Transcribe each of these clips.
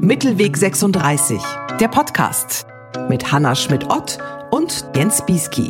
Mittelweg 36, der Podcast mit Hanna Schmidt-Ott und Jens Bieski.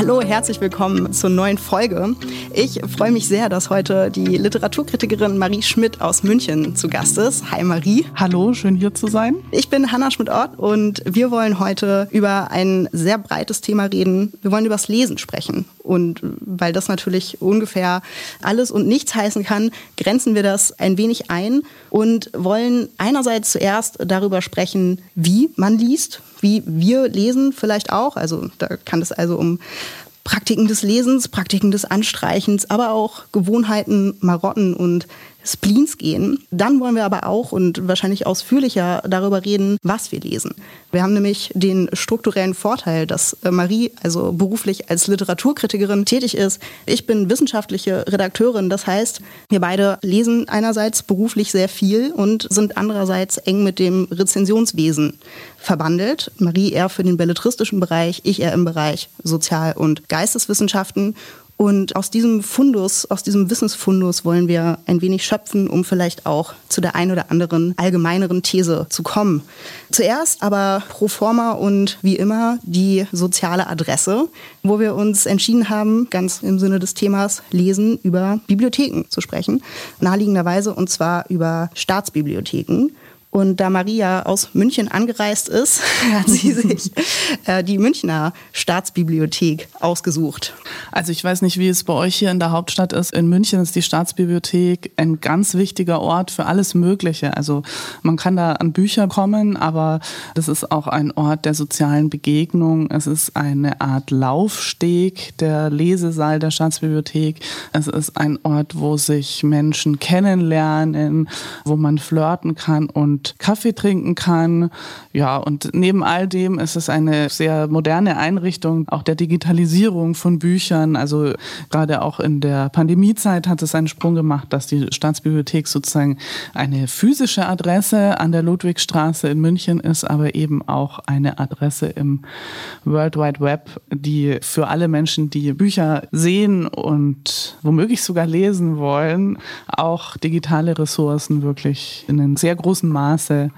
Hallo, herzlich willkommen zur neuen Folge. Ich freue mich sehr, dass heute die Literaturkritikerin Marie Schmidt aus München zu Gast ist. Hi Marie. Hallo, schön hier zu sein. Ich bin Hanna Schmidt-Ott und wir wollen heute über ein sehr breites Thema reden. Wir wollen über das Lesen sprechen. Und weil das natürlich ungefähr alles und nichts heißen kann, grenzen wir das ein wenig ein und wollen einerseits zuerst darüber sprechen, wie man liest, wie wir lesen vielleicht auch. Also da kann es also um Praktiken des Lesens, Praktiken des Anstreichens, aber auch Gewohnheiten, Marotten und Spleens gehen. Dann wollen wir aber auch und wahrscheinlich ausführlicher darüber reden, was wir lesen. Wir haben nämlich den strukturellen Vorteil, dass äh, Marie also beruflich als Literaturkritikerin tätig ist. Ich bin wissenschaftliche Redakteurin. Das heißt, wir beide lesen einerseits beruflich sehr viel und sind andererseits eng mit dem Rezensionswesen verbandelt. Marie eher für den belletristischen Bereich, ich eher im Bereich Sozial- und Geisteswissenschaften. Und aus diesem Fundus, aus diesem Wissensfundus wollen wir ein wenig schöpfen, um vielleicht auch zu der ein oder anderen allgemeineren These zu kommen. Zuerst aber pro forma und wie immer die soziale Adresse, wo wir uns entschieden haben, ganz im Sinne des Themas Lesen über Bibliotheken zu sprechen. Naheliegenderweise und zwar über Staatsbibliotheken. Und da Maria aus München angereist ist, hat sie sich äh, die Münchner Staatsbibliothek ausgesucht. Also ich weiß nicht, wie es bei euch hier in der Hauptstadt ist. In München ist die Staatsbibliothek ein ganz wichtiger Ort für alles Mögliche. Also man kann da an Bücher kommen, aber das ist auch ein Ort der sozialen Begegnung. Es ist eine Art Laufsteg, der Lesesaal der Staatsbibliothek. Es ist ein Ort, wo sich Menschen kennenlernen, wo man flirten kann und und Kaffee trinken kann. Ja, und neben all dem ist es eine sehr moderne Einrichtung, auch der Digitalisierung von Büchern. Also gerade auch in der Pandemiezeit hat es einen Sprung gemacht, dass die Staatsbibliothek sozusagen eine physische Adresse an der Ludwigstraße in München ist, aber eben auch eine Adresse im World Wide Web, die für alle Menschen, die Bücher sehen und womöglich sogar lesen wollen, auch digitale Ressourcen wirklich in einem sehr großen Maße Maße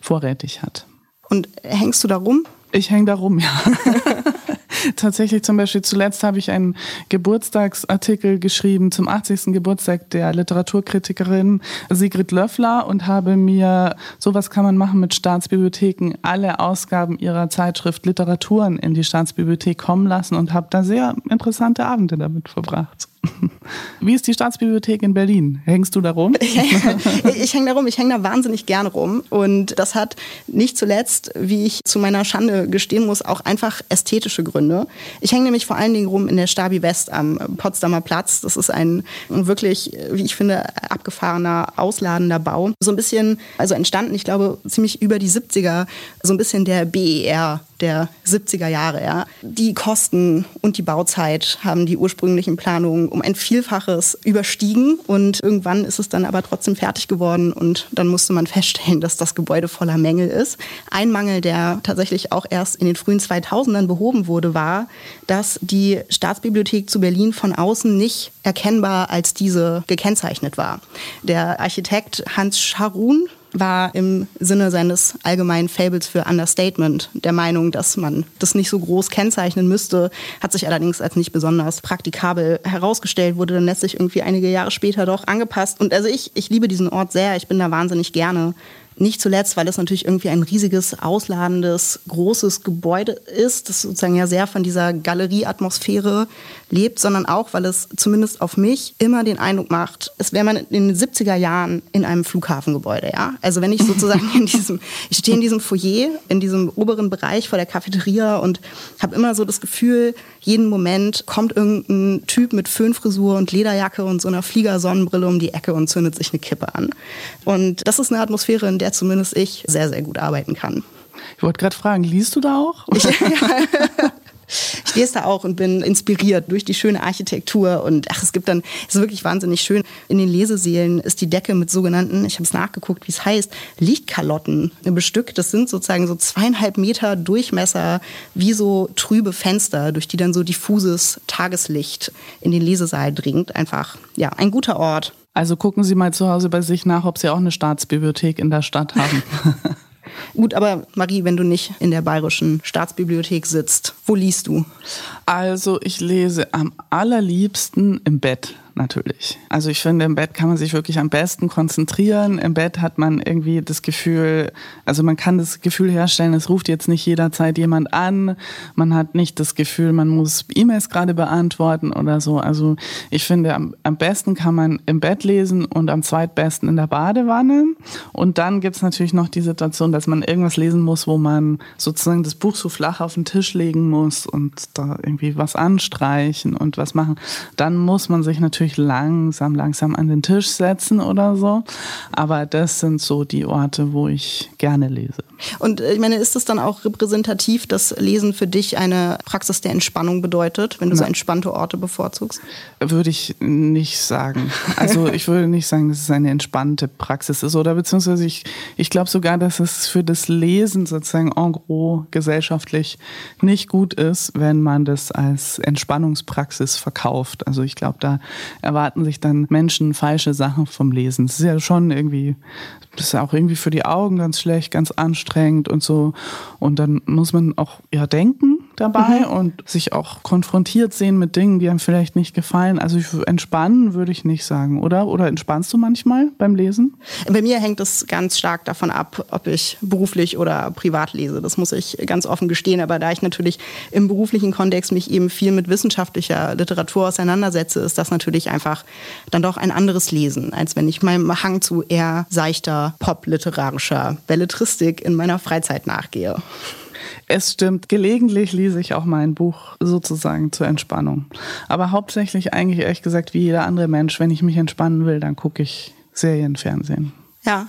vorrätig hat. Und hängst du da rum? Ich hänge da rum, ja. Tatsächlich zum Beispiel zuletzt habe ich einen Geburtstagsartikel geschrieben zum 80. Geburtstag der Literaturkritikerin Sigrid Löffler und habe mir, sowas kann man machen mit Staatsbibliotheken, alle Ausgaben ihrer Zeitschrift Literaturen in die Staatsbibliothek kommen lassen und habe da sehr interessante Abende damit verbracht. Wie ist die Staatsbibliothek in Berlin? Hängst du da rum? ich hänge da rum, ich hänge da wahnsinnig gerne rum. Und das hat nicht zuletzt, wie ich zu meiner Schande gestehen muss, auch einfach ästhetische Gründe. Ich hänge nämlich vor allen Dingen rum in der Stabi West am Potsdamer Platz. Das ist ein wirklich, wie ich finde, abgefahrener, ausladender Bau. So ein bisschen, also entstanden, ich glaube, ziemlich über die 70er, so ein bisschen der BER der 70er Jahre. Ja. Die Kosten und die Bauzeit haben die ursprünglichen Planungen um ein Vielfaches überstiegen und irgendwann ist es dann aber trotzdem fertig geworden und dann musste man feststellen, dass das Gebäude voller Mängel ist. Ein Mangel, der tatsächlich auch erst in den frühen 2000ern behoben wurde, war, dass die Staatsbibliothek zu Berlin von außen nicht erkennbar als diese gekennzeichnet war. Der Architekt Hans Scharun war im Sinne seines allgemeinen Fables für Understatement der Meinung, dass man das nicht so groß kennzeichnen müsste, hat sich allerdings als nicht besonders praktikabel herausgestellt, wurde dann letztlich irgendwie einige Jahre später doch angepasst. Und also ich, ich liebe diesen Ort sehr, ich bin da wahnsinnig gerne. Nicht zuletzt, weil es natürlich irgendwie ein riesiges, ausladendes, großes Gebäude ist, das sozusagen ja sehr von dieser Galerieatmosphäre lebt, sondern auch, weil es zumindest auf mich immer den Eindruck macht, es wäre man in den 70er Jahren in einem Flughafengebäude, ja. Also wenn ich sozusagen in diesem, ich stehe in diesem Foyer, in diesem oberen Bereich vor der Cafeteria und habe immer so das Gefühl, jeden Moment kommt irgendein Typ mit Föhnfrisur und Lederjacke und so einer Fliegersonnenbrille um die Ecke und zündet sich eine Kippe an. Und das ist eine Atmosphäre, in der zumindest ich sehr, sehr gut arbeiten kann. Ich wollte gerade fragen, liest du da auch? Ich, ja. Ich lese da auch und bin inspiriert durch die schöne Architektur und ach, es gibt dann, es ist wirklich wahnsinnig schön. In den Leseseelen ist die Decke mit sogenannten, ich habe es nachgeguckt, wie es heißt, Lichtkalotten bestückt. Das sind sozusagen so zweieinhalb Meter Durchmesser, wie so trübe Fenster, durch die dann so diffuses Tageslicht in den Lesesaal dringt. Einfach, ja, ein guter Ort. Also gucken Sie mal zu Hause bei sich nach, ob Sie auch eine Staatsbibliothek in der Stadt haben. Gut, aber Marie, wenn du nicht in der Bayerischen Staatsbibliothek sitzt, wo liest du? Also ich lese am allerliebsten im Bett natürlich. Also ich finde, im Bett kann man sich wirklich am besten konzentrieren. Im Bett hat man irgendwie das Gefühl, also man kann das Gefühl herstellen, es ruft jetzt nicht jederzeit jemand an. Man hat nicht das Gefühl, man muss E-Mails gerade beantworten oder so. Also ich finde, am, am besten kann man im Bett lesen und am zweitbesten in der Badewanne. Und dann gibt es natürlich noch die Situation, dass man irgendwas lesen muss, wo man sozusagen das Buch so flach auf den Tisch legen muss und da irgendwie was anstreichen und was machen. Dann muss man sich natürlich natürlich langsam, langsam an den Tisch setzen oder so. Aber das sind so die Orte, wo ich gerne lese. Und äh, ich meine, ist es dann auch repräsentativ, dass Lesen für dich eine Praxis der Entspannung bedeutet, wenn du so entspannte Orte bevorzugst? Würde ich nicht sagen. Also ich würde nicht sagen, dass es eine entspannte Praxis ist. Oder beziehungsweise ich, ich glaube sogar, dass es für das Lesen sozusagen en gros gesellschaftlich nicht gut ist, wenn man das als Entspannungspraxis verkauft. Also ich glaube, da erwarten sich dann Menschen falsche Sachen vom Lesen. Das ist ja schon irgendwie, das ist ja auch irgendwie für die Augen ganz schlecht, ganz anstrengend und so. Und dann muss man auch ja denken dabei mhm. und sich auch konfrontiert sehen mit Dingen, die einem vielleicht nicht gefallen. Also ich, entspannen würde ich nicht sagen, oder? Oder entspannst du manchmal beim Lesen? Bei mir hängt es ganz stark davon ab, ob ich beruflich oder privat lese. Das muss ich ganz offen gestehen. Aber da ich natürlich im beruflichen Kontext mich eben viel mit wissenschaftlicher Literatur auseinandersetze, ist das natürlich einfach dann doch ein anderes Lesen, als wenn ich meinem Hang zu eher seichter, popliterarischer Belletristik in meiner Freizeit nachgehe. Es stimmt, gelegentlich lese ich auch mal ein Buch sozusagen zur Entspannung. Aber hauptsächlich eigentlich ehrlich gesagt wie jeder andere Mensch, wenn ich mich entspannen will, dann gucke ich Serien, Fernsehen. Ja,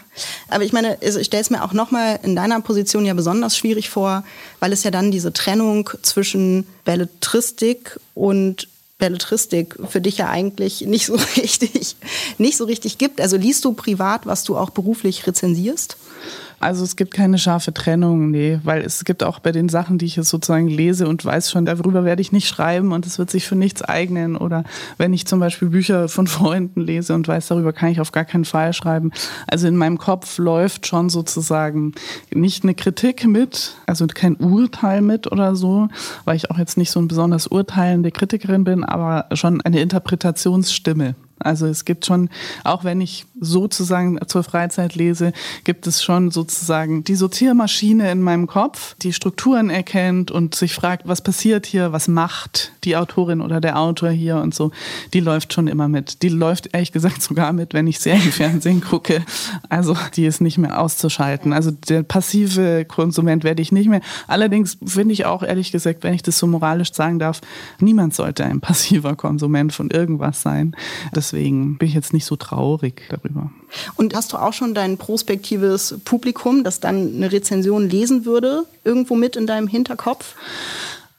aber ich meine, also ich stelle es mir auch nochmal in deiner Position ja besonders schwierig vor, weil es ja dann diese Trennung zwischen Belletristik und Belletristik für dich ja eigentlich nicht so richtig, nicht so richtig gibt. Also liest du privat, was du auch beruflich rezensierst? Also es gibt keine scharfe Trennung, nee, weil es gibt auch bei den Sachen, die ich jetzt sozusagen lese und weiß schon, darüber werde ich nicht schreiben und es wird sich für nichts eignen. Oder wenn ich zum Beispiel Bücher von Freunden lese und weiß, darüber kann ich auf gar keinen Fall schreiben. Also in meinem Kopf läuft schon sozusagen nicht eine Kritik mit, also kein Urteil mit oder so, weil ich auch jetzt nicht so ein besonders urteilende Kritikerin bin, aber schon eine Interpretationsstimme. Also es gibt schon, auch wenn ich sozusagen zur Freizeit lese, gibt es schon sozusagen die Sortiermaschine in meinem Kopf, die Strukturen erkennt und sich fragt, was passiert hier, was macht die Autorin oder der Autor hier und so. Die läuft schon immer mit. Die läuft ehrlich gesagt sogar mit, wenn ich Serienfernsehen gucke. Also die ist nicht mehr auszuschalten. Also der passive Konsument werde ich nicht mehr. Allerdings finde ich auch ehrlich gesagt, wenn ich das so moralisch sagen darf, niemand sollte ein passiver Konsument von irgendwas sein. Das Deswegen bin ich jetzt nicht so traurig darüber. Und hast du auch schon dein prospektives Publikum, das dann eine Rezension lesen würde, irgendwo mit in deinem Hinterkopf?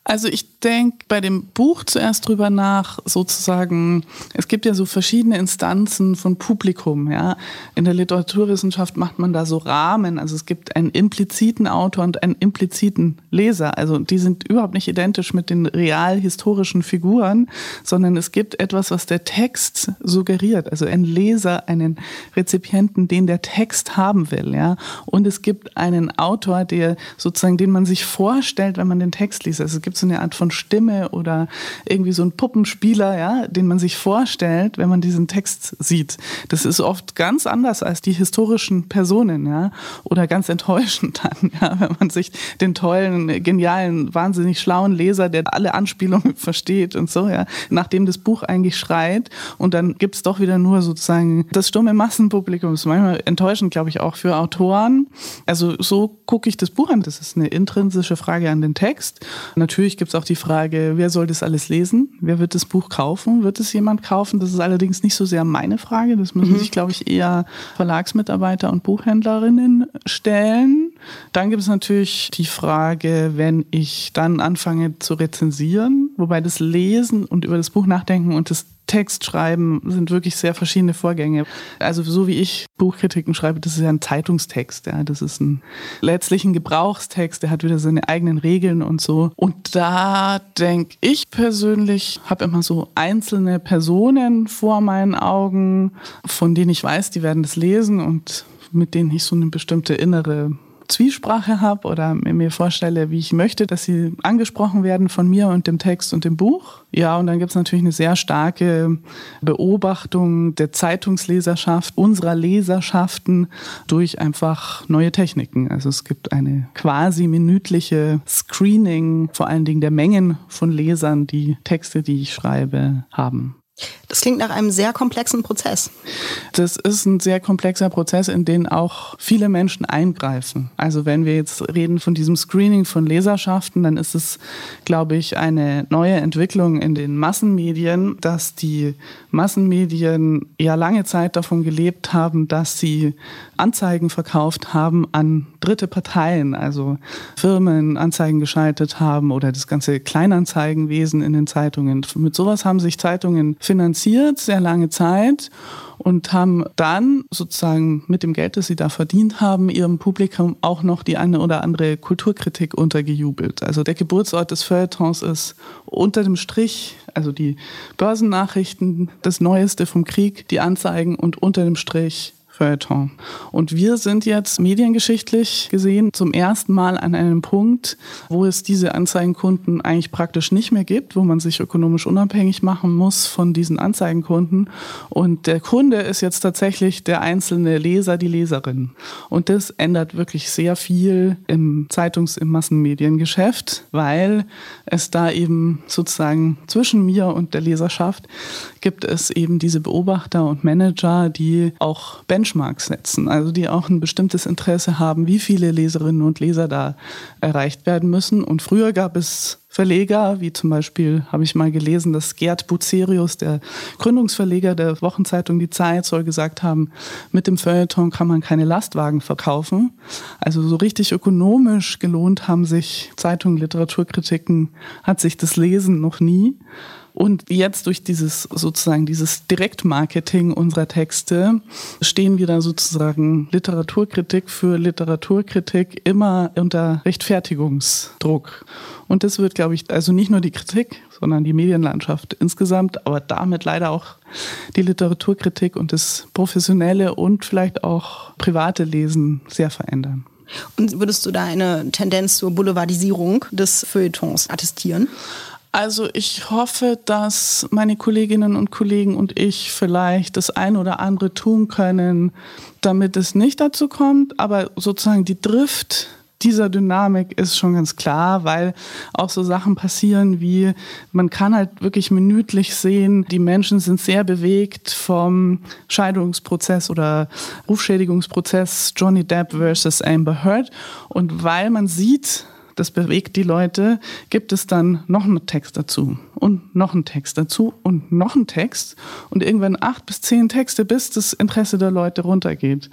Also ich denke bei dem Buch zuerst drüber nach, sozusagen, es gibt ja so verschiedene Instanzen von Publikum, ja. In der Literaturwissenschaft macht man da so Rahmen, also es gibt einen impliziten Autor und einen impliziten Leser, also die sind überhaupt nicht identisch mit den real historischen Figuren, sondern es gibt etwas, was der Text suggeriert, also ein Leser, einen Rezipienten, den der Text haben will, ja. Und es gibt einen Autor, der sozusagen, den man sich vorstellt, wenn man den Text liest. Also es gibt so eine Art von Stimme oder irgendwie so ein Puppenspieler, ja, den man sich vorstellt, wenn man diesen Text sieht. Das ist oft ganz anders als die historischen Personen, ja, oder ganz enttäuschend dann, ja, wenn man sich den tollen, genialen, wahnsinnig schlauen Leser, der alle Anspielungen versteht und so, ja, nachdem das Buch eigentlich schreit und dann gibt es doch wieder nur sozusagen das stumme Massenpublikum. Das ist manchmal enttäuschend, glaube ich, auch für Autoren. Also so gucke ich das Buch an. Das ist eine intrinsische Frage an den Text. Natürlich gibt es auch die Frage, wer soll das alles lesen? Wer wird das Buch kaufen? Wird es jemand kaufen? Das ist allerdings nicht so sehr meine Frage. Das müssen mhm. sich, glaube ich, eher Verlagsmitarbeiter und Buchhändlerinnen stellen. Dann gibt es natürlich die Frage, wenn ich dann anfange zu rezensieren, wobei das Lesen und über das Buch nachdenken und das Text schreiben sind wirklich sehr verschiedene Vorgänge. Also so wie ich Buchkritiken schreibe, das ist ja ein Zeitungstext. Ja. Das ist ein letztlich ein Gebrauchstext, der hat wieder seine eigenen Regeln und so. Und da denke ich persönlich, habe immer so einzelne Personen vor meinen Augen, von denen ich weiß, die werden das lesen und mit denen ich so eine bestimmte innere Zwiesprache habe oder mir vorstelle, wie ich möchte, dass sie angesprochen werden von mir und dem Text und dem Buch. Ja, und dann gibt es natürlich eine sehr starke Beobachtung der Zeitungsleserschaft, unserer Leserschaften durch einfach neue Techniken. Also es gibt eine quasi minütliche Screening, vor allen Dingen der Mengen von Lesern, die Texte, die ich schreibe, haben. Das klingt nach einem sehr komplexen Prozess. Das ist ein sehr komplexer Prozess, in den auch viele Menschen eingreifen. Also wenn wir jetzt reden von diesem Screening von Leserschaften, dann ist es, glaube ich, eine neue Entwicklung in den Massenmedien, dass die Massenmedien ja lange Zeit davon gelebt haben, dass sie Anzeigen verkauft haben an dritte Parteien, also Firmen Anzeigen geschaltet haben oder das ganze Kleinanzeigenwesen in den Zeitungen. Mit sowas haben sich Zeitungen finanziert, sehr lange Zeit und haben dann sozusagen mit dem Geld, das sie da verdient haben, ihrem Publikum auch noch die eine oder andere Kulturkritik untergejubelt. Also der Geburtsort des Feuilletons ist unter dem Strich, also die Börsennachrichten, das Neueste vom Krieg, die Anzeigen und unter dem Strich Feuilleton. Und wir sind jetzt mediengeschichtlich gesehen zum ersten Mal an einem Punkt, wo es diese Anzeigenkunden eigentlich praktisch nicht mehr gibt, wo man sich ökonomisch unabhängig machen muss von diesen Anzeigenkunden. Und der Kunde ist jetzt tatsächlich der einzelne Leser, die Leserin. Und das ändert wirklich sehr viel im Zeitungs-, im Massenmediengeschäft, weil es da eben sozusagen zwischen mir und der Leserschaft gibt es eben diese Beobachter und Manager, die auch Bench Benchmarks setzen, also die auch ein bestimmtes Interesse haben, wie viele Leserinnen und Leser da erreicht werden müssen. Und früher gab es Verleger, wie zum Beispiel habe ich mal gelesen, dass Gerd Bucerius, der Gründungsverleger der Wochenzeitung Die Zeit, soll gesagt haben, mit dem Feuilleton kann man keine Lastwagen verkaufen. Also so richtig ökonomisch gelohnt haben sich Zeitungen, Literaturkritiken, hat sich das Lesen noch nie. Und jetzt durch dieses sozusagen dieses Direktmarketing unserer Texte stehen wir da sozusagen Literaturkritik für Literaturkritik immer unter Rechtfertigungsdruck. Und das wird, glaube ich, also nicht nur die Kritik, sondern die Medienlandschaft insgesamt, aber damit leider auch die Literaturkritik und das professionelle und vielleicht auch private Lesen sehr verändern. Und würdest du da eine Tendenz zur Boulevardisierung des Feuilletons attestieren? Also ich hoffe, dass meine Kolleginnen und Kollegen und ich vielleicht das ein oder andere tun können, damit es nicht dazu kommt. Aber sozusagen die Drift dieser Dynamik ist schon ganz klar, weil auch so Sachen passieren wie, man kann halt wirklich minütlich sehen, die Menschen sind sehr bewegt vom Scheidungsprozess oder Rufschädigungsprozess Johnny Depp versus Amber Heard. Und weil man sieht, das bewegt die Leute, gibt es dann noch einen Text dazu und noch einen Text dazu und noch einen Text und irgendwann acht bis zehn Texte, bis das Interesse der Leute runtergeht.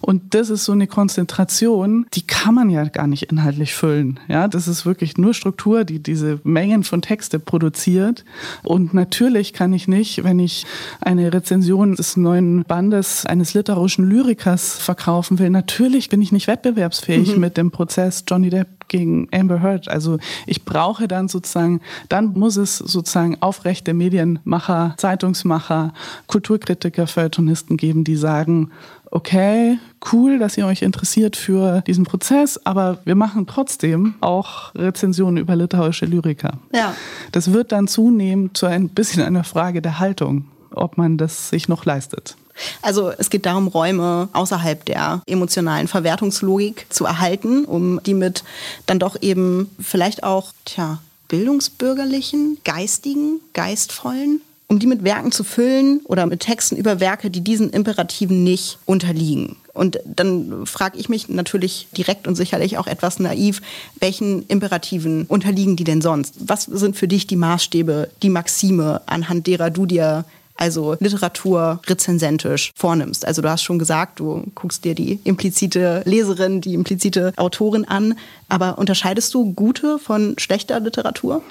Und das ist so eine Konzentration, die kann man ja gar nicht inhaltlich füllen. Ja, das ist wirklich nur Struktur, die diese Mengen von Texte produziert. Und natürlich kann ich nicht, wenn ich eine Rezension des neuen Bandes eines literarischen Lyrikers verkaufen will, natürlich bin ich nicht wettbewerbsfähig mhm. mit dem Prozess Johnny Depp gegen Amber Heard. Also ich brauche dann sozusagen, dann muss es sozusagen aufrechte Medienmacher, Zeitungsmacher, Kulturkritiker, Feuilletonisten geben, die sagen, okay, cool, dass ihr euch interessiert für diesen Prozess, aber wir machen trotzdem auch Rezensionen über literarische Lyriker. Ja. Das wird dann zunehmend zu ein bisschen einer Frage der Haltung, ob man das sich noch leistet. Also es geht darum, Räume außerhalb der emotionalen Verwertungslogik zu erhalten, um die mit dann doch eben vielleicht auch, tja, bildungsbürgerlichen, geistigen, geistvollen, um die mit Werken zu füllen oder mit Texten über Werke, die diesen Imperativen nicht unterliegen. Und dann frage ich mich natürlich direkt und sicherlich auch etwas naiv, welchen Imperativen unterliegen die denn sonst? Was sind für dich die Maßstäbe, die Maxime, anhand derer du dir also Literatur rezensentisch vornimmst. Also du hast schon gesagt, du guckst dir die implizite Leserin, die implizite Autorin an, aber unterscheidest du gute von schlechter Literatur?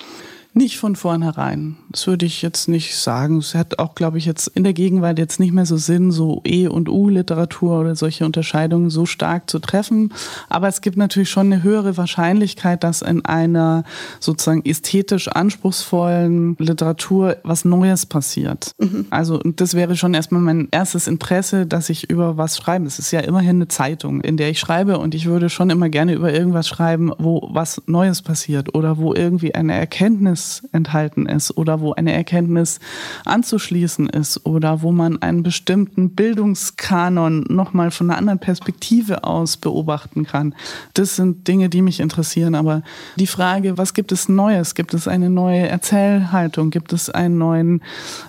Nicht von vornherein. Das würde ich jetzt nicht sagen. Es hat auch, glaube ich, jetzt in der Gegenwart jetzt nicht mehr so Sinn, so E- und U-Literatur oder solche Unterscheidungen so stark zu treffen. Aber es gibt natürlich schon eine höhere Wahrscheinlichkeit, dass in einer sozusagen ästhetisch anspruchsvollen Literatur was Neues passiert. Mhm. Also das wäre schon erstmal mein erstes Interesse, dass ich über was schreibe. Es ist ja immerhin eine Zeitung, in der ich schreibe und ich würde schon immer gerne über irgendwas schreiben, wo was Neues passiert oder wo irgendwie eine Erkenntnis enthalten ist oder wo eine Erkenntnis anzuschließen ist oder wo man einen bestimmten Bildungskanon nochmal von einer anderen Perspektive aus beobachten kann. Das sind Dinge, die mich interessieren. Aber die Frage, was gibt es Neues? Gibt es eine neue Erzählhaltung? Gibt es einen neuen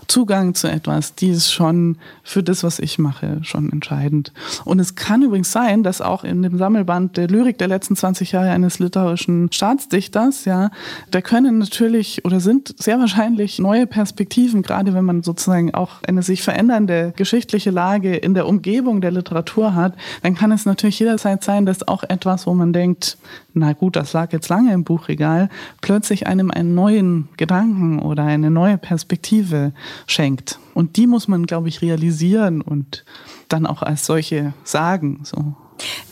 Zugang zu etwas? Die ist schon für das, was ich mache, schon entscheidend. Und es kann übrigens sein, dass auch in dem Sammelband der Lyrik der letzten 20 Jahre eines literarischen Staatsdichters, ja, da können natürlich natürlich oder sind sehr wahrscheinlich neue Perspektiven, gerade wenn man sozusagen auch eine sich verändernde geschichtliche Lage in der Umgebung der Literatur hat, dann kann es natürlich jederzeit sein, dass auch etwas, wo man denkt, na gut, das lag jetzt lange im Buchregal, plötzlich einem einen neuen Gedanken oder eine neue Perspektive schenkt. Und die muss man, glaube ich, realisieren und dann auch als solche sagen. So.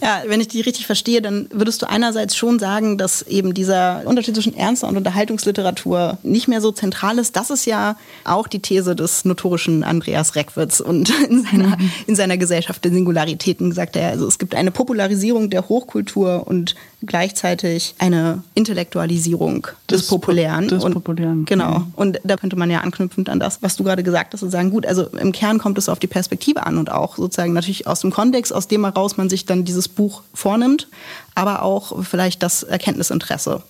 Ja, wenn ich die richtig verstehe, dann würdest du einerseits schon sagen, dass eben dieser Unterschied zwischen ernster und Unterhaltungsliteratur nicht mehr so zentral ist. Das ist ja auch die These des notorischen Andreas Reckwitz und in seiner, mhm. in seiner Gesellschaft der Singularitäten gesagt er, also es gibt eine Popularisierung der Hochkultur und gleichzeitig eine Intellektualisierung des, des Populären. Des und, Populären. Genau. Und da könnte man ja anknüpfend an das, was du gerade gesagt hast, und sagen, gut, also im Kern kommt es auf die Perspektive an und auch sozusagen natürlich aus dem Kontext, aus dem heraus man sich dann dieses Buch vornimmt, aber auch vielleicht das Erkenntnisinteresse.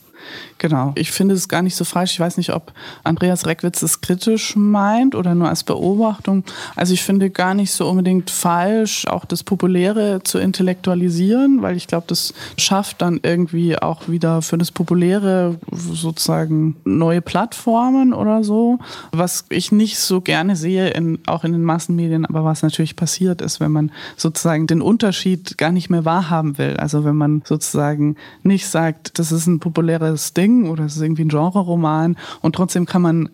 Genau. Ich finde es gar nicht so falsch. Ich weiß nicht, ob Andreas Reckwitz es kritisch meint oder nur als Beobachtung. Also ich finde gar nicht so unbedingt falsch, auch das Populäre zu intellektualisieren, weil ich glaube, das schafft dann irgendwie auch wieder für das Populäre sozusagen neue Plattformen oder so. Was ich nicht so gerne sehe, in, auch in den Massenmedien, aber was natürlich passiert ist, wenn man sozusagen den Unterschied gar nicht mehr wahrhaben will. Also wenn man sozusagen nicht sagt, das ist ein populäres Ding, Ding oder es ist irgendwie ein Genre-Roman und trotzdem kann man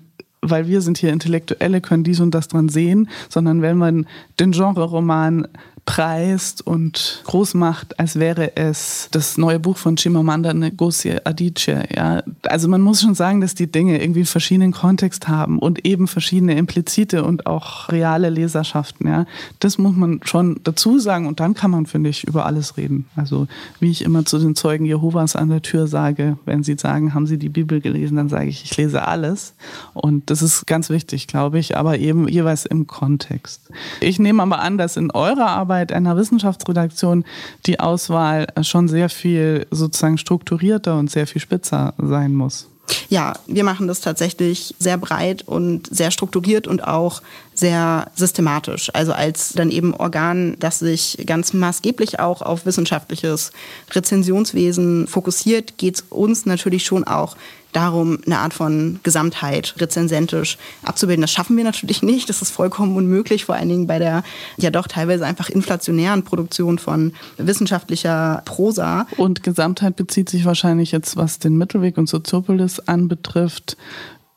weil wir sind hier Intellektuelle, können dies und das dran sehen, sondern wenn man den Genre-Roman preist und groß macht, als wäre es das neue Buch von Chimamanda Ngozi Adichie. Ja? Also man muss schon sagen, dass die Dinge irgendwie einen verschiedenen Kontext haben und eben verschiedene implizite und auch reale Leserschaften. Ja? Das muss man schon dazu sagen und dann kann man, finde ich, über alles reden. Also wie ich immer zu den Zeugen Jehovas an der Tür sage, wenn sie sagen, haben sie die Bibel gelesen, dann sage ich, ich lese alles. Und das ist ganz wichtig, glaube ich, aber eben jeweils im Kontext. Ich nehme aber an, dass in eurer Arbeit Arbeit einer Wissenschaftsredaktion die Auswahl schon sehr viel sozusagen strukturierter und sehr viel spitzer sein muss. Ja, wir machen das tatsächlich sehr breit und sehr strukturiert und auch sehr systematisch. Also als dann eben Organ, das sich ganz maßgeblich auch auf wissenschaftliches Rezensionswesen fokussiert, geht es uns natürlich schon auch darum, eine Art von Gesamtheit rezensentisch abzubilden. Das schaffen wir natürlich nicht. Das ist vollkommen unmöglich, vor allen Dingen bei der ja doch teilweise einfach inflationären Produktion von wissenschaftlicher Prosa. Und Gesamtheit bezieht sich wahrscheinlich jetzt, was den Mittelweg und Soziopolis anbetrifft,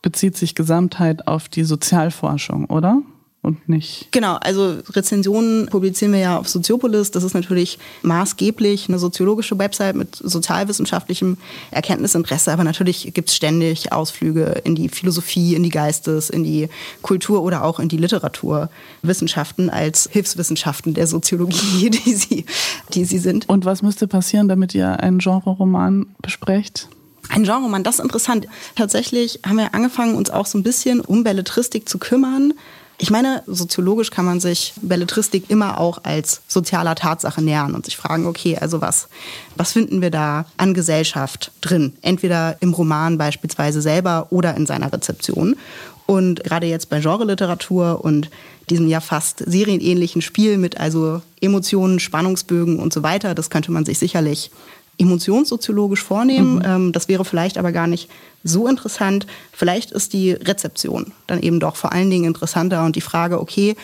bezieht sich Gesamtheit auf die Sozialforschung, oder? Und nicht. Genau, also Rezensionen publizieren wir ja auf Soziopolis. Das ist natürlich maßgeblich eine soziologische Website mit sozialwissenschaftlichem Erkenntnisinteresse, aber natürlich gibt es ständig Ausflüge in die Philosophie, in die Geistes, in die Kultur oder auch in die Literaturwissenschaften als Hilfswissenschaften der Soziologie, die sie, die sie sind. Und was müsste passieren, damit ihr einen Genre-Roman besprecht? Ein Genre-Roman, das ist interessant. Tatsächlich haben wir angefangen, uns auch so ein bisschen um Belletristik zu kümmern. Ich meine, soziologisch kann man sich Belletristik immer auch als sozialer Tatsache nähern und sich fragen, okay, also was, was finden wir da an Gesellschaft drin? Entweder im Roman beispielsweise selber oder in seiner Rezeption. Und gerade jetzt bei Genre-Literatur und diesem ja fast serienähnlichen Spiel mit also Emotionen, Spannungsbögen und so weiter, das könnte man sich sicherlich emotionssoziologisch vornehmen. Mhm. Ähm, das wäre vielleicht aber gar nicht so interessant. Vielleicht ist die Rezeption dann eben doch vor allen Dingen interessanter und die Frage, okay,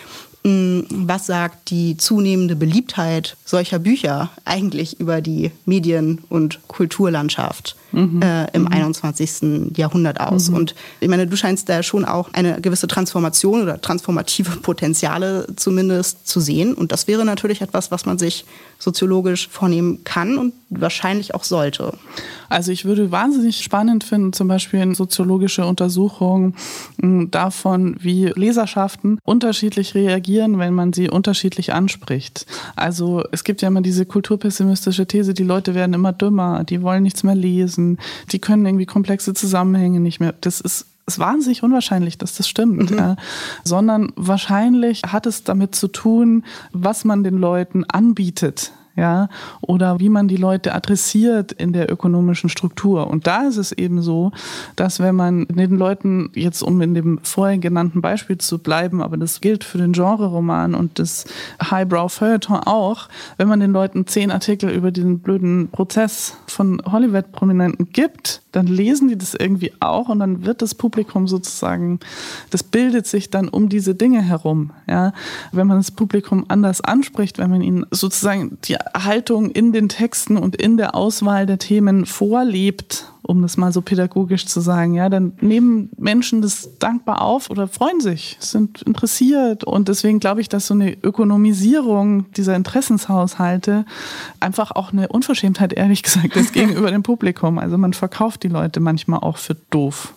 was sagt die zunehmende Beliebtheit solcher Bücher eigentlich über die Medien- und Kulturlandschaft mhm. äh, im mhm. 21. Jahrhundert aus? Mhm. Und ich meine, du scheinst da schon auch eine gewisse Transformation oder transformative Potenziale zumindest zu sehen. Und das wäre natürlich etwas, was man sich soziologisch vornehmen kann und wahrscheinlich auch sollte. Also ich würde wahnsinnig spannend finden, zum Beispiel eine soziologische Untersuchung hm, davon, wie Leserschaften unterschiedlich reagieren, wenn man sie unterschiedlich anspricht. Also es gibt ja immer diese kulturpessimistische These, die Leute werden immer dümmer, die wollen nichts mehr lesen, die können irgendwie komplexe Zusammenhänge nicht mehr. Das ist ist wahnsinnig unwahrscheinlich, dass das stimmt, mhm. äh, sondern wahrscheinlich hat es damit zu tun, was man den Leuten anbietet ja, oder wie man die Leute adressiert in der ökonomischen Struktur. Und da ist es eben so, dass wenn man den Leuten jetzt, um in dem vorhin genannten Beispiel zu bleiben, aber das gilt für den Genre-Roman und das Highbrow Feuilleton auch, wenn man den Leuten zehn Artikel über diesen blöden Prozess von Hollywood-Prominenten gibt, dann lesen die das irgendwie auch und dann wird das Publikum sozusagen, das bildet sich dann um diese Dinge herum. Ja? Wenn man das Publikum anders anspricht, wenn man ihnen sozusagen die Haltung in den Texten und in der Auswahl der Themen vorlebt, um das mal so pädagogisch zu sagen, ja, dann nehmen Menschen das dankbar auf oder freuen sich, sind interessiert. Und deswegen glaube ich, dass so eine Ökonomisierung dieser Interessenshaushalte einfach auch eine Unverschämtheit, ehrlich gesagt, ist gegenüber dem Publikum. Also man verkauft die Leute manchmal auch für doof.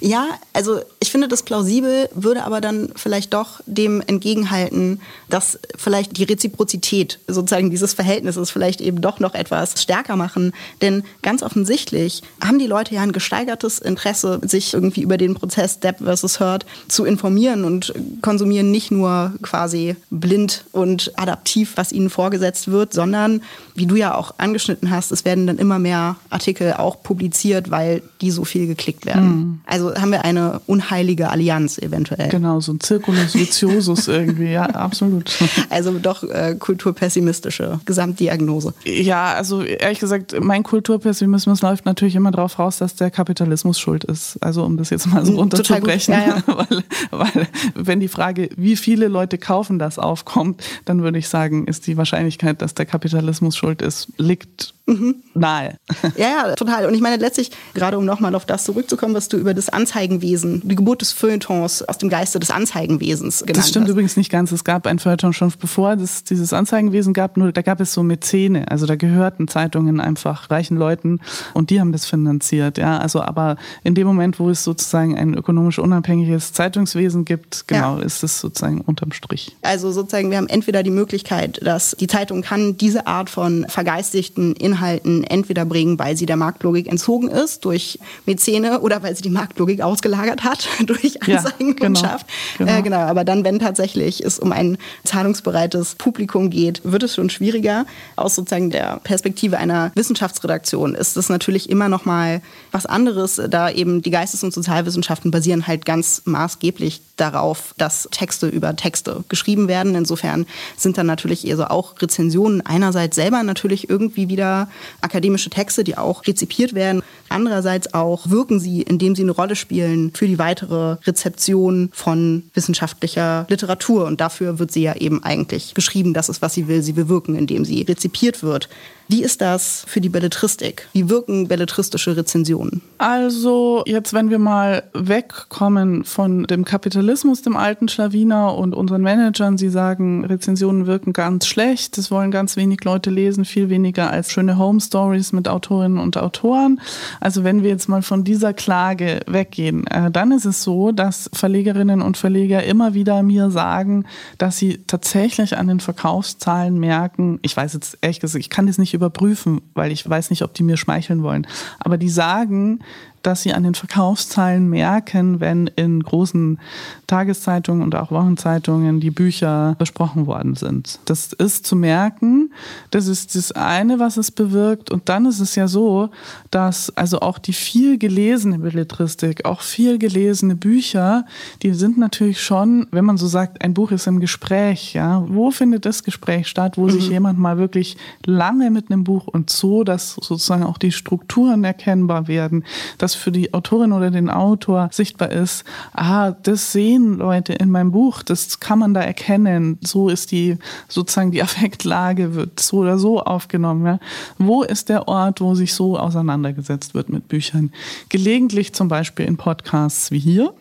Ja, also ich finde das plausibel, würde aber dann vielleicht doch dem entgegenhalten, dass vielleicht die Reziprozität sozusagen dieses Verhältnisses vielleicht eben doch noch etwas stärker machen. Denn ganz offensichtlich haben die Leute ja ein gesteigertes Interesse, sich irgendwie über den Prozess Depp versus Hurt zu informieren und konsumieren nicht nur quasi blind und adaptiv, was ihnen vorgesetzt wird, sondern, wie du ja auch angeschnitten hast, es werden dann immer mehr Artikel auch publiziert, weil die so viel geklickt werden. Mhm. Also haben wir eine unheilige Allianz eventuell. Genau, so ein Circulus viciosus irgendwie, ja, absolut. Also doch äh, kulturpessimistische Gesamtdiagnose. Ja, also ehrlich gesagt, mein Kulturpessimismus läuft natürlich immer darauf raus, dass der Kapitalismus schuld ist. Also um das jetzt mal so runterzubrechen. Ja, ja. weil, weil wenn die Frage, wie viele Leute kaufen das aufkommt, dann würde ich sagen, ist die Wahrscheinlichkeit, dass der Kapitalismus schuld ist, liegt mhm. nahe. Ja, ja, total. Und ich meine letztlich, gerade um nochmal auf das zurückzukommen, was du über das Anzeigenwesen, die Geburt des Feuilletons aus dem Geiste des Anzeigenwesens genannt Das stimmt hast. übrigens nicht ganz. Es gab ein Feuilleton schon bevor es dieses Anzeigenwesen gab, nur da gab es so Mäzene. Also da gehörten Zeitungen einfach reichen Leuten und die haben das finanziert. Ja, also aber in dem Moment, wo es sozusagen ein ökonomisch unabhängiges Zeitungswesen gibt, genau, ja. ist es sozusagen unterm Strich. Also sozusagen, wir haben entweder die Möglichkeit, dass die Zeitung kann diese Art von vergeistigten Inhalten entweder bringen, weil sie der Marktlogik entzogen ist durch Mäzene oder weil sie die Marktlogik ausgelagert hat durch Anzeigenkundschaft. Ja, genau, genau. Äh, genau. Aber dann, wenn tatsächlich es um ein zahlungsbereites Publikum geht, wird es schon schwieriger. Aus sozusagen der Perspektive einer Wissenschaftsredaktion ist es natürlich immer noch mal was anderes, da eben die Geistes- und Sozialwissenschaften basieren halt ganz maßgeblich darauf, dass Texte über Texte geschrieben werden. Insofern sind dann natürlich eher so auch Rezensionen einerseits selber natürlich irgendwie wieder akademische Texte, die auch rezipiert werden. Andererseits auch wirken sie, indem sie eine Rolle spielen für die weitere Rezeption von wissenschaftlicher Literatur. Und dafür wird sie ja eben eigentlich geschrieben. Das ist, was sie will. Sie bewirken, indem sie rezipiert wird. Wie ist das für die Belletristik? Wie wirken belletristische Rezensionen? Also jetzt, wenn wir mal wegkommen von dem Kapitalismus, dem alten Schlawiner und unseren Managern, sie sagen, Rezensionen wirken ganz schlecht, das wollen ganz wenig Leute lesen, viel weniger als schöne Home Stories mit Autorinnen und Autoren. Also wenn wir jetzt mal von dieser Klage weggehen, äh, dann ist es so, dass Verlegerinnen und Verleger immer wieder mir sagen, dass sie tatsächlich an den Verkaufszahlen merken, ich weiß jetzt ehrlich gesagt, ich kann das nicht überprüfen, weil ich weiß nicht, ob die mir schmeicheln wollen. Aber die sagen, dass sie an den Verkaufszahlen merken, wenn in großen Tageszeitungen und auch Wochenzeitungen die Bücher besprochen worden sind. Das ist zu merken. Das ist das eine, was es bewirkt. Und dann ist es ja so, dass also auch die viel gelesene Belletristik, auch viel gelesene Bücher, die sind natürlich schon, wenn man so sagt, ein Buch ist im Gespräch, ja. Wo findet das Gespräch statt, wo mhm. sich jemand mal wirklich lange mit einem Buch und so, dass sozusagen auch die Strukturen erkennbar werden, dass für die Autorin oder den Autor sichtbar ist, ah, das sehen Leute in meinem Buch, das kann man da erkennen, so ist die sozusagen die Affektlage wird so oder so aufgenommen. Ja. Wo ist der Ort, wo sich so auseinandergesetzt wird mit Büchern? Gelegentlich zum Beispiel in Podcasts wie hier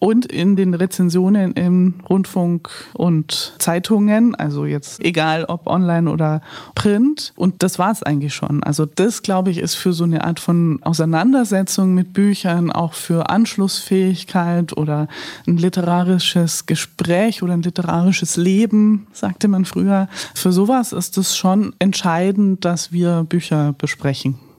und in den Rezensionen im Rundfunk und Zeitungen, also jetzt egal ob online oder print. Und das war es eigentlich schon. Also das, glaube ich, ist für so eine Art von Auseinandersetzung mit Büchern, auch für Anschlussfähigkeit oder ein literarisches Gespräch oder ein literarisches Leben, sagte man früher. Für sowas ist es schon entscheidend, dass wir Bücher besprechen.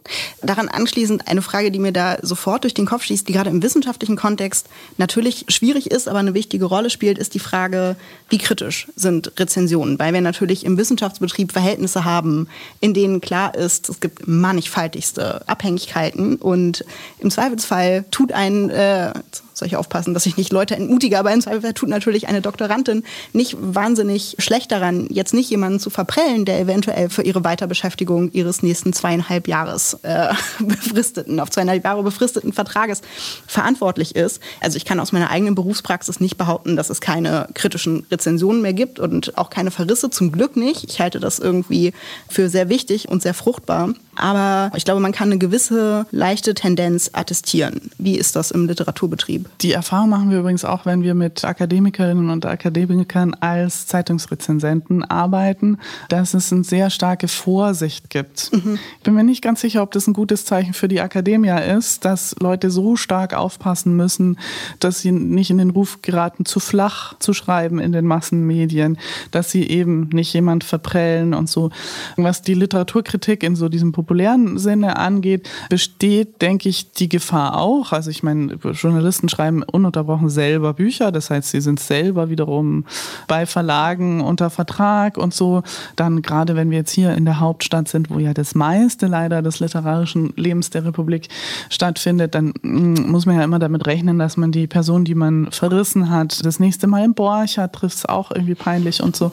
Daran anschließend eine Frage, die mir da sofort durch den Kopf schießt, die gerade im wissenschaftlichen Kontext natürlich schwierig ist, aber eine wichtige Rolle spielt, ist die Frage, wie kritisch sind Rezensionen? Weil wir natürlich im Wissenschaftsbetrieb Verhältnisse haben, in denen klar ist, es gibt mannigfaltigste Abhängigkeiten und im Zweifelsfall tut ein, äh, soll ich aufpassen, dass ich nicht Leute entmutige, aber im Zweifelsfall tut natürlich eine Doktorandin nicht wahnsinnig schlecht daran, jetzt nicht jemanden zu verprellen, der eventuell für ihre Weiterbeschäftigung ihres nächsten zweieinhalb Jahres äh, befristeten, auf zweieinhalb Jahre befristeten Vertrages verantwortlich ist. Also ich kann aus meiner eigenen Berufspraxis nicht behaupten, dass es keine kritischen Rezensionen mehr gibt und auch keine Verrisse, zum Glück nicht. Ich halte das irgendwie für sehr wichtig und sehr fruchtbar. Aber ich glaube, man kann eine gewisse leichte Tendenz attestieren. Wie ist das im Literaturbetrieb? Die Erfahrung machen wir übrigens auch, wenn wir mit Akademikerinnen und Akademikern als Zeitungsrezensenten arbeiten, dass es eine sehr starke Vorsicht gibt. Mhm. Ich bin mir nicht ganz sicher, ob das ein gutes Zeichen für die Akademie ist, dass Leute so stark aufpassen müssen, dass sie nicht in den Ruf geraten, zu flach zu schreiben in den Massenmedien, dass sie eben nicht jemand verprellen und so. Was die Literaturkritik in so diesem populären Sinne angeht, besteht, denke ich, die Gefahr auch. Also ich meine, Journalisten schreiben ununterbrochen selber Bücher, das heißt, sie sind selber wiederum bei Verlagen unter Vertrag und so. Dann gerade wenn wir jetzt hier in der Hauptstadt sind, wo ja das meiste leider des literarischen Lebens der Republik stattfindet, dann mm, muss man ja immer damit rechnen, dass man die Person, die man verrissen hat, das nächste Mal im Borcher trifft es auch irgendwie peinlich und so.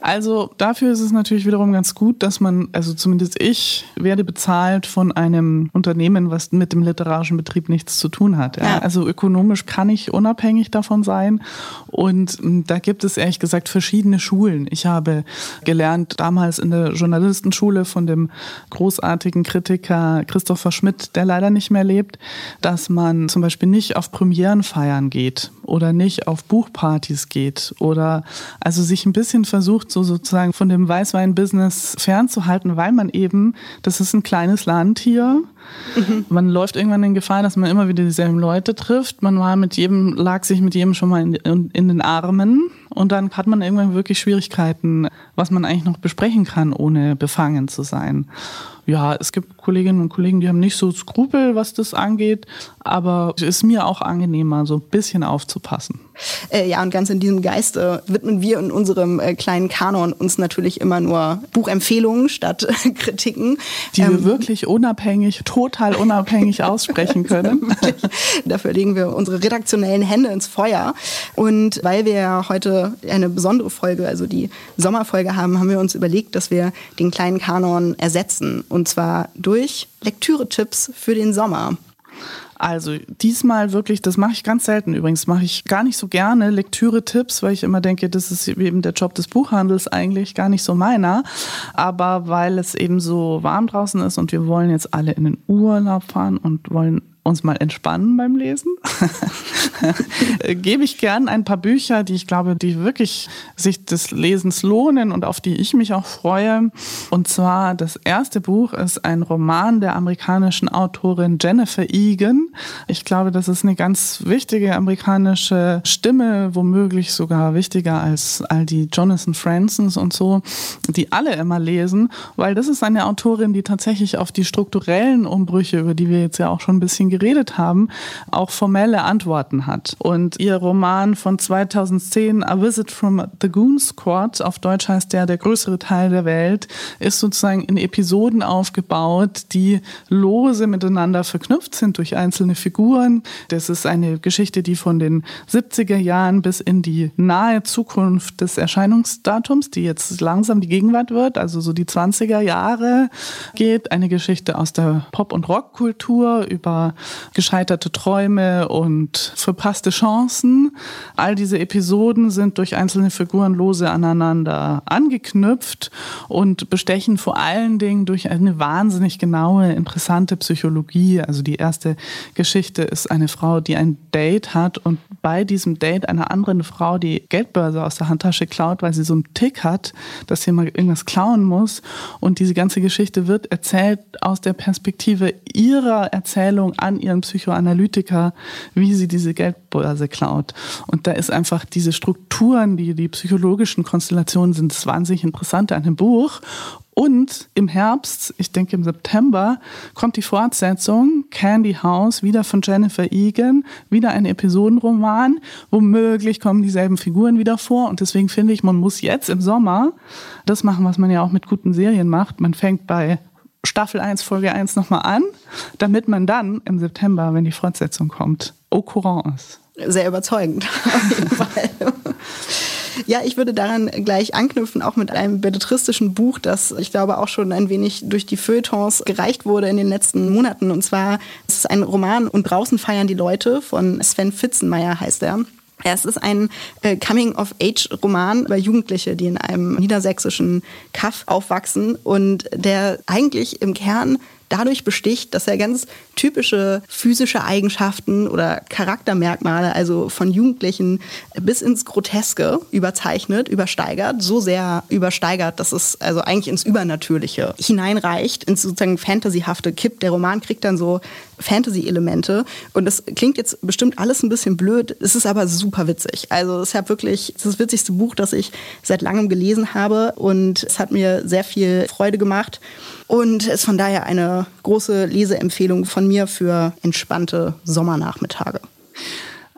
Also dafür ist es natürlich wiederum ganz gut, dass man, also zumindest ich, werde bezahlt von einem Unternehmen, was mit dem literarischen Betrieb nichts zu tun hat. Ja. Also ökonomisch kann ich unabhängig davon sein. Und hm, da gibt es ehrlich gesagt verschiedene Schulen. Ich habe gelernt damals in der Journalistenschule von dem großartigen Kritiker Christopher Schmidt, der leider nicht mehr lebt, dass man zum Beispiel nicht auf Premierenfeiern geht oder nicht auf Buchpartys geht oder also sich ein bisschen versucht, so sozusagen von dem Weißwein-Business fernzuhalten, weil man eben, das ist ein kleines Land hier, Mhm. Man läuft irgendwann in Gefahr, dass man immer wieder dieselben Leute trifft. Man war mit jedem, lag sich mit jedem schon mal in, in, in, den Armen. Und dann hat man irgendwann wirklich Schwierigkeiten, was man eigentlich noch besprechen kann, ohne befangen zu sein. Ja, es gibt Kolleginnen und Kollegen, die haben nicht so Skrupel, was das angeht, aber es ist mir auch angenehmer, so ein bisschen aufzupassen. Äh, ja, und ganz in diesem Geiste widmen wir in unserem äh, kleinen Kanon uns natürlich immer nur Buchempfehlungen statt Kritiken. Die ähm, wir wirklich unabhängig, total unabhängig aussprechen können. Dafür legen wir unsere redaktionellen Hände ins Feuer. Und weil wir heute eine besondere Folge, also die Sommerfolge haben, haben wir uns überlegt, dass wir den kleinen Kanon ersetzen. Und zwar durch Lektüre-Tipps für den Sommer. Also diesmal wirklich, das mache ich ganz selten übrigens, mache ich gar nicht so gerne Lektüre-Tipps, weil ich immer denke, das ist eben der Job des Buchhandels eigentlich gar nicht so meiner. Aber weil es eben so warm draußen ist und wir wollen jetzt alle in den Urlaub fahren und wollen uns mal entspannen beim Lesen, gebe ich gern ein paar Bücher, die ich glaube, die wirklich sich des Lesens lohnen und auf die ich mich auch freue. Und zwar das erste Buch ist ein Roman der amerikanischen Autorin Jennifer Egan. Ich glaube, das ist eine ganz wichtige amerikanische Stimme, womöglich sogar wichtiger als all die Jonathan Fransons und so, die alle immer lesen, weil das ist eine Autorin, die tatsächlich auf die strukturellen Umbrüche, über die wir jetzt ja auch schon ein bisschen geredet haben, auch formelle Antworten hat. Und ihr Roman von 2010, A Visit from the Goon Squad, auf Deutsch heißt der Der größere Teil der Welt, ist sozusagen in Episoden aufgebaut, die lose miteinander verknüpft sind durch einzelne Figuren. Das ist eine Geschichte, die von den 70er Jahren bis in die nahe Zukunft des Erscheinungsdatums, die jetzt langsam die Gegenwart wird, also so die 20er Jahre geht. Eine Geschichte aus der Pop- und Rockkultur über gescheiterte Träume und verpasste Chancen. All diese Episoden sind durch einzelne Figuren lose aneinander angeknüpft und bestechen vor allen Dingen durch eine wahnsinnig genaue, interessante Psychologie. Also die erste Geschichte ist eine Frau, die ein Date hat und bei diesem Date einer anderen Frau die Geldbörse aus der Handtasche klaut, weil sie so einen Tick hat, dass sie mal irgendwas klauen muss. Und diese ganze Geschichte wird erzählt aus der Perspektive ihrer Erzählung an ihren Psychoanalytiker, wie sie diese Geldbörse klaut. Und da ist einfach diese Strukturen, die, die psychologischen Konstellationen sind das wahnsinnig Interessante an dem Buch. Und im Herbst, ich denke im September, kommt die Fortsetzung Candy House, wieder von Jennifer Egan, wieder ein Episodenroman. Womöglich kommen dieselben Figuren wieder vor. Und deswegen finde ich, man muss jetzt im Sommer das machen, was man ja auch mit guten Serien macht. Man fängt bei Staffel 1, Folge 1 nochmal an, damit man dann im September, wenn die Fortsetzung kommt, au courant ist. Sehr überzeugend, auf jeden Fall. Ja, ich würde daran gleich anknüpfen, auch mit einem belletristischen Buch, das ich glaube auch schon ein wenig durch die Feuilletons gereicht wurde in den letzten Monaten. Und zwar es ist ein Roman Und draußen feiern die Leute von Sven Fitzenmeier heißt er. Es ist ein äh, Coming-of-Age-Roman über Jugendliche, die in einem niedersächsischen Kaff aufwachsen und der eigentlich im Kern dadurch besticht, dass er ganz typische physische Eigenschaften oder Charaktermerkmale, also von Jugendlichen bis ins Groteske überzeichnet, übersteigert, so sehr übersteigert, dass es also eigentlich ins Übernatürliche hineinreicht, ins sozusagen Fantasyhafte kippt. Der Roman kriegt dann so Fantasy-Elemente. Und das klingt jetzt bestimmt alles ein bisschen blöd, es ist aber super witzig. Also es ist wirklich das, das witzigste Buch, das ich seit langem gelesen habe und es hat mir sehr viel Freude gemacht. Und ist von daher eine große Leseempfehlung von mir für entspannte Sommernachmittage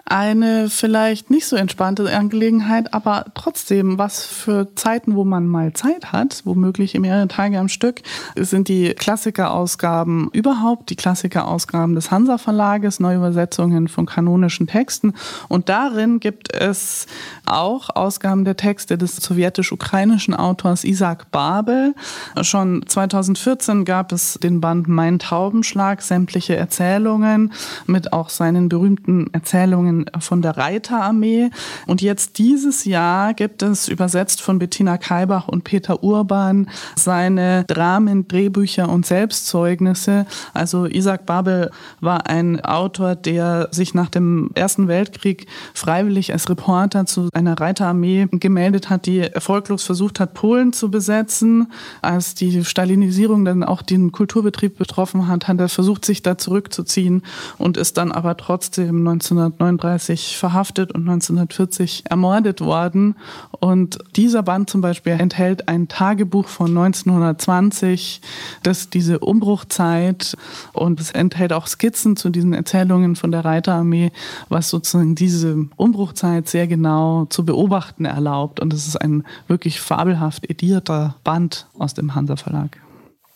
eine vielleicht nicht so entspannte Angelegenheit, aber trotzdem was für Zeiten, wo man mal Zeit hat, womöglich mehrere Tage am Stück, sind die Klassikerausgaben überhaupt, die Klassikerausgaben des Hansa Verlages, Neuübersetzungen von kanonischen Texten. Und darin gibt es auch Ausgaben der Texte des sowjetisch-ukrainischen Autors Isaac Babel. Schon 2014 gab es den Band Mein Taubenschlag, sämtliche Erzählungen mit auch seinen berühmten Erzählungen von der Reiterarmee. Und jetzt dieses Jahr gibt es übersetzt von Bettina Kaibach und Peter Urban seine Dramen, Drehbücher und Selbstzeugnisse. Also Isaac Babel war ein Autor, der sich nach dem Ersten Weltkrieg freiwillig als Reporter zu einer Reiterarmee gemeldet hat, die erfolglos versucht hat, Polen zu besetzen. Als die Stalinisierung dann auch den Kulturbetrieb betroffen hat, hat er versucht, sich da zurückzuziehen und ist dann aber trotzdem 1939 1939 verhaftet und 1940 ermordet worden. Und dieser Band zum Beispiel enthält ein Tagebuch von 1920, das diese Umbruchzeit und es enthält auch Skizzen zu diesen Erzählungen von der Reiterarmee, was sozusagen diese Umbruchzeit sehr genau zu beobachten erlaubt. Und es ist ein wirklich fabelhaft edierter Band aus dem Hansa Verlag.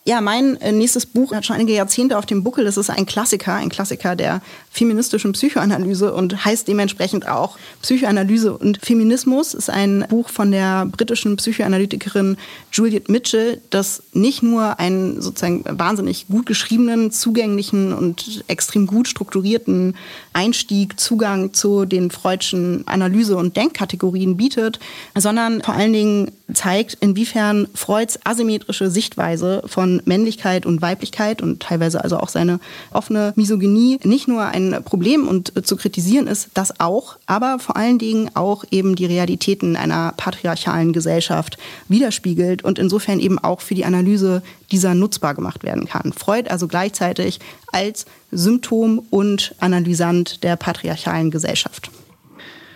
Ja, mein äh, nächstes Buch hat schon einige Jahrzehnte auf dem Buckel. Das ist ein Klassiker, ein Klassiker der feministischen Psychoanalyse und heißt dementsprechend auch Psychoanalyse und Feminismus. Ist ein Buch von der britischen Psychoanalytikerin Juliet Mitchell, das nicht nur einen sozusagen wahnsinnig gut geschriebenen, zugänglichen und extrem gut strukturierten Einstieg, Zugang zu den freudschen Analyse- und Denkkategorien bietet, sondern vor allen Dingen zeigt, inwiefern Freuds asymmetrische Sichtweise von Männlichkeit und Weiblichkeit und teilweise also auch seine offene Misogynie nicht nur ein Problem und äh, zu kritisieren ist, das auch, aber vor allen Dingen auch eben die Realitäten einer patriarchalen Gesellschaft widerspiegelt und insofern eben auch für die Analyse dieser nutzbar gemacht werden kann. Freud also gleichzeitig als Symptom und Analysant der patriarchalen Gesellschaft.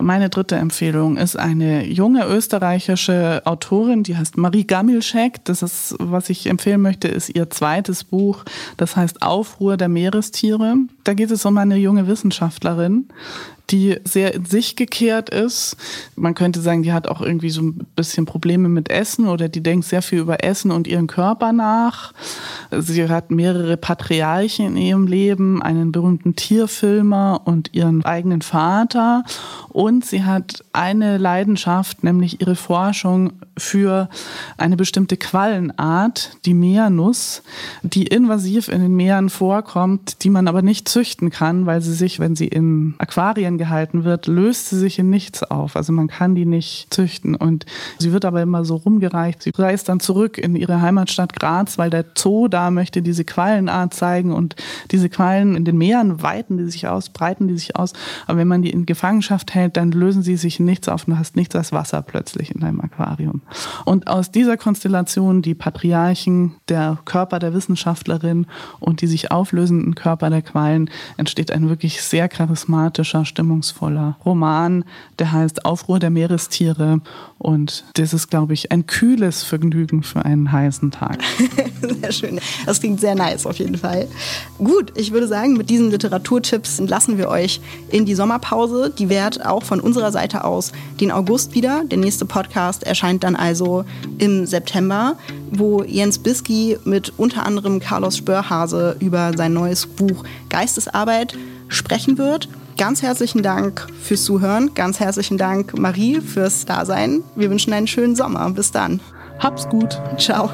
Meine dritte Empfehlung ist eine junge österreichische Autorin, die heißt Marie Gamilschek. Das ist, was ich empfehlen möchte, ist ihr zweites Buch. Das heißt Aufruhr der Meerestiere. Da geht es um eine junge Wissenschaftlerin, die sehr in sich gekehrt ist. Man könnte sagen, die hat auch irgendwie so ein bisschen Probleme mit Essen oder die denkt sehr viel über Essen und ihren Körper nach. Sie hat mehrere Patriarchen in ihrem Leben, einen berühmten Tierfilmer und ihren eigenen Vater. Und sie hat eine Leidenschaft, nämlich ihre Forschung für eine bestimmte Quallenart, die Meernuss, die invasiv in den Meeren vorkommt, die man aber nicht züchten kann, weil sie sich, wenn sie in Aquarien gehalten wird, löst sie sich in nichts auf. Also man kann die nicht züchten. Und sie wird aber immer so rumgereicht. Sie reist dann zurück in ihre Heimatstadt Graz, weil der Zoo da möchte diese Quallenart zeigen und diese Quallen in den Meeren weiten die sich aus, breiten die sich aus. Aber wenn man die in Gefangenschaft hält, dann lösen sie sich in nichts auf und du hast nichts als Wasser plötzlich in deinem Aquarium. Und aus dieser Konstellation, die Patriarchen, der Körper der Wissenschaftlerin und die sich auflösenden Körper der Quallen, entsteht ein wirklich sehr charismatischer, stimmungsvoller Roman, der heißt Aufruhr der Meerestiere. Und das ist, glaube ich, ein kühles Vergnügen für einen heißen Tag. sehr schön. Das klingt sehr nice auf jeden Fall. Gut, ich würde sagen, mit diesen Literaturtipps entlassen wir euch in die Sommerpause. Die währt auch von unserer Seite aus den August wieder. Der nächste Podcast erscheint dann also im September, wo Jens Bisky mit unter anderem Carlos Spörhase über sein neues Buch Geistesarbeit sprechen wird. Ganz herzlichen Dank fürs Zuhören. Ganz herzlichen Dank, Marie, fürs Dasein. Wir wünschen einen schönen Sommer. Bis dann. Hab's gut. Ciao.